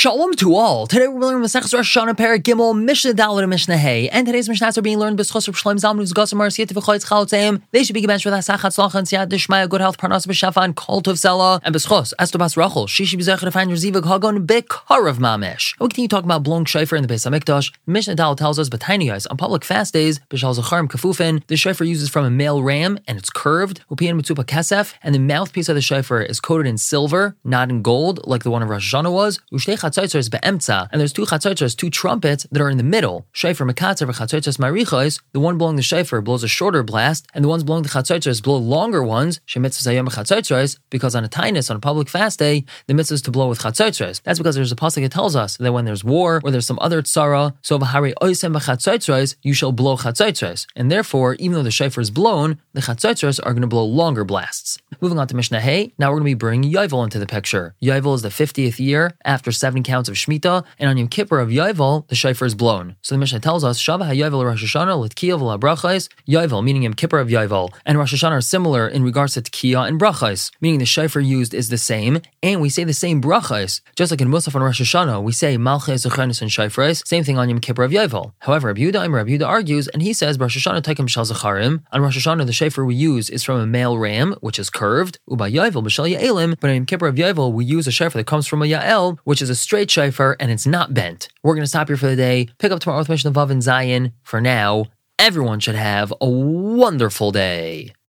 Shalom to all. Today we're learning Masechus Rosh Hashanah Perek Gimel Mishnah Dalet and Mishnah Hey, and today's Mishnahs are being learned b'schos of Shloim Zalman who's Gosam Marasiyat V'choytz. They should be given with Asachat Slach and Dishmaya, good health, Parnas B'Shafa, and Kol Tov Zela, and b'schos Estobas Rachel. She should be zecher to find Rezivah Hagon Bekar of Mamesh. We continue talking about blowing shofar in the Beis Hamikdash. Mishnah Dalet tells us, eyes on public fast days, B'Shal Zacharim Kafufin. The shofar uses from a male ram and it's curved. Upian Mitzupa Kesef, and the mouthpiece of the shofar is coated in silver, not in gold, like the one of Rosh Hashanah was. Ushtei Chatzotzos Be'emtza, and there's two Chatzotzos, two trumpets that are in the middle. Shofar Mekatzer v'Chatzotzos Marichos. The one blowing the shofar blows a shorter blast, and the ones blowing the Chatzotzos blow longer ones. Shemitzvah Zayom Chatzotzos, because on a tinus on a public fast day, the mitzvah is to blow with Chatzotzos. That's because there's a pasuk that tells us that when there's war or there's some other tzara, so v'hari oisem b'Chatzotzos, you shall blow Chatzotzos, and therefore, even though the shofar is blown, the Chatzotzos are going to blow longer blasts. Moving on to Mishnah Hey, now we're going to be bringing Yovel into the picture. Yovel is the 50th year after seven counts of Shemitah, and on Yom Kippur of Yovel, the shofar is blown. So the Mishnah tells us, Shava HaYovel Rosh Hashanah Litkiyav Brachais, Yovel, meaning Yom Kippur of Yovel, and Rosh Hashanah are similar in regards to Tkiya and Brachais, meaning the shofar used is the same, and we say the same Brachais. Just like in Musaf and Rosh Hashanah, we say Malchei Zechanis and Shofrais, same thing on Yom Kippur of Yovel. However, Rabbi Yehuda, Rabbi Yehuda argues, and he says, Rosh Hashanah Taikim Shal Zacharim, on Rosh Hashanah the shofar we use is from a male ram, which is curved, Uba Yovel B'Shal Ya'elim, but in Yom Kippur of Yovel we use a shofar that comes from a Ya'el, which is a straight shofar and it's not bent. We're going to stop here for the day. Pick up tomorrow with Mishnah Vav and Zayin. For now, everyone should have a wonderful day.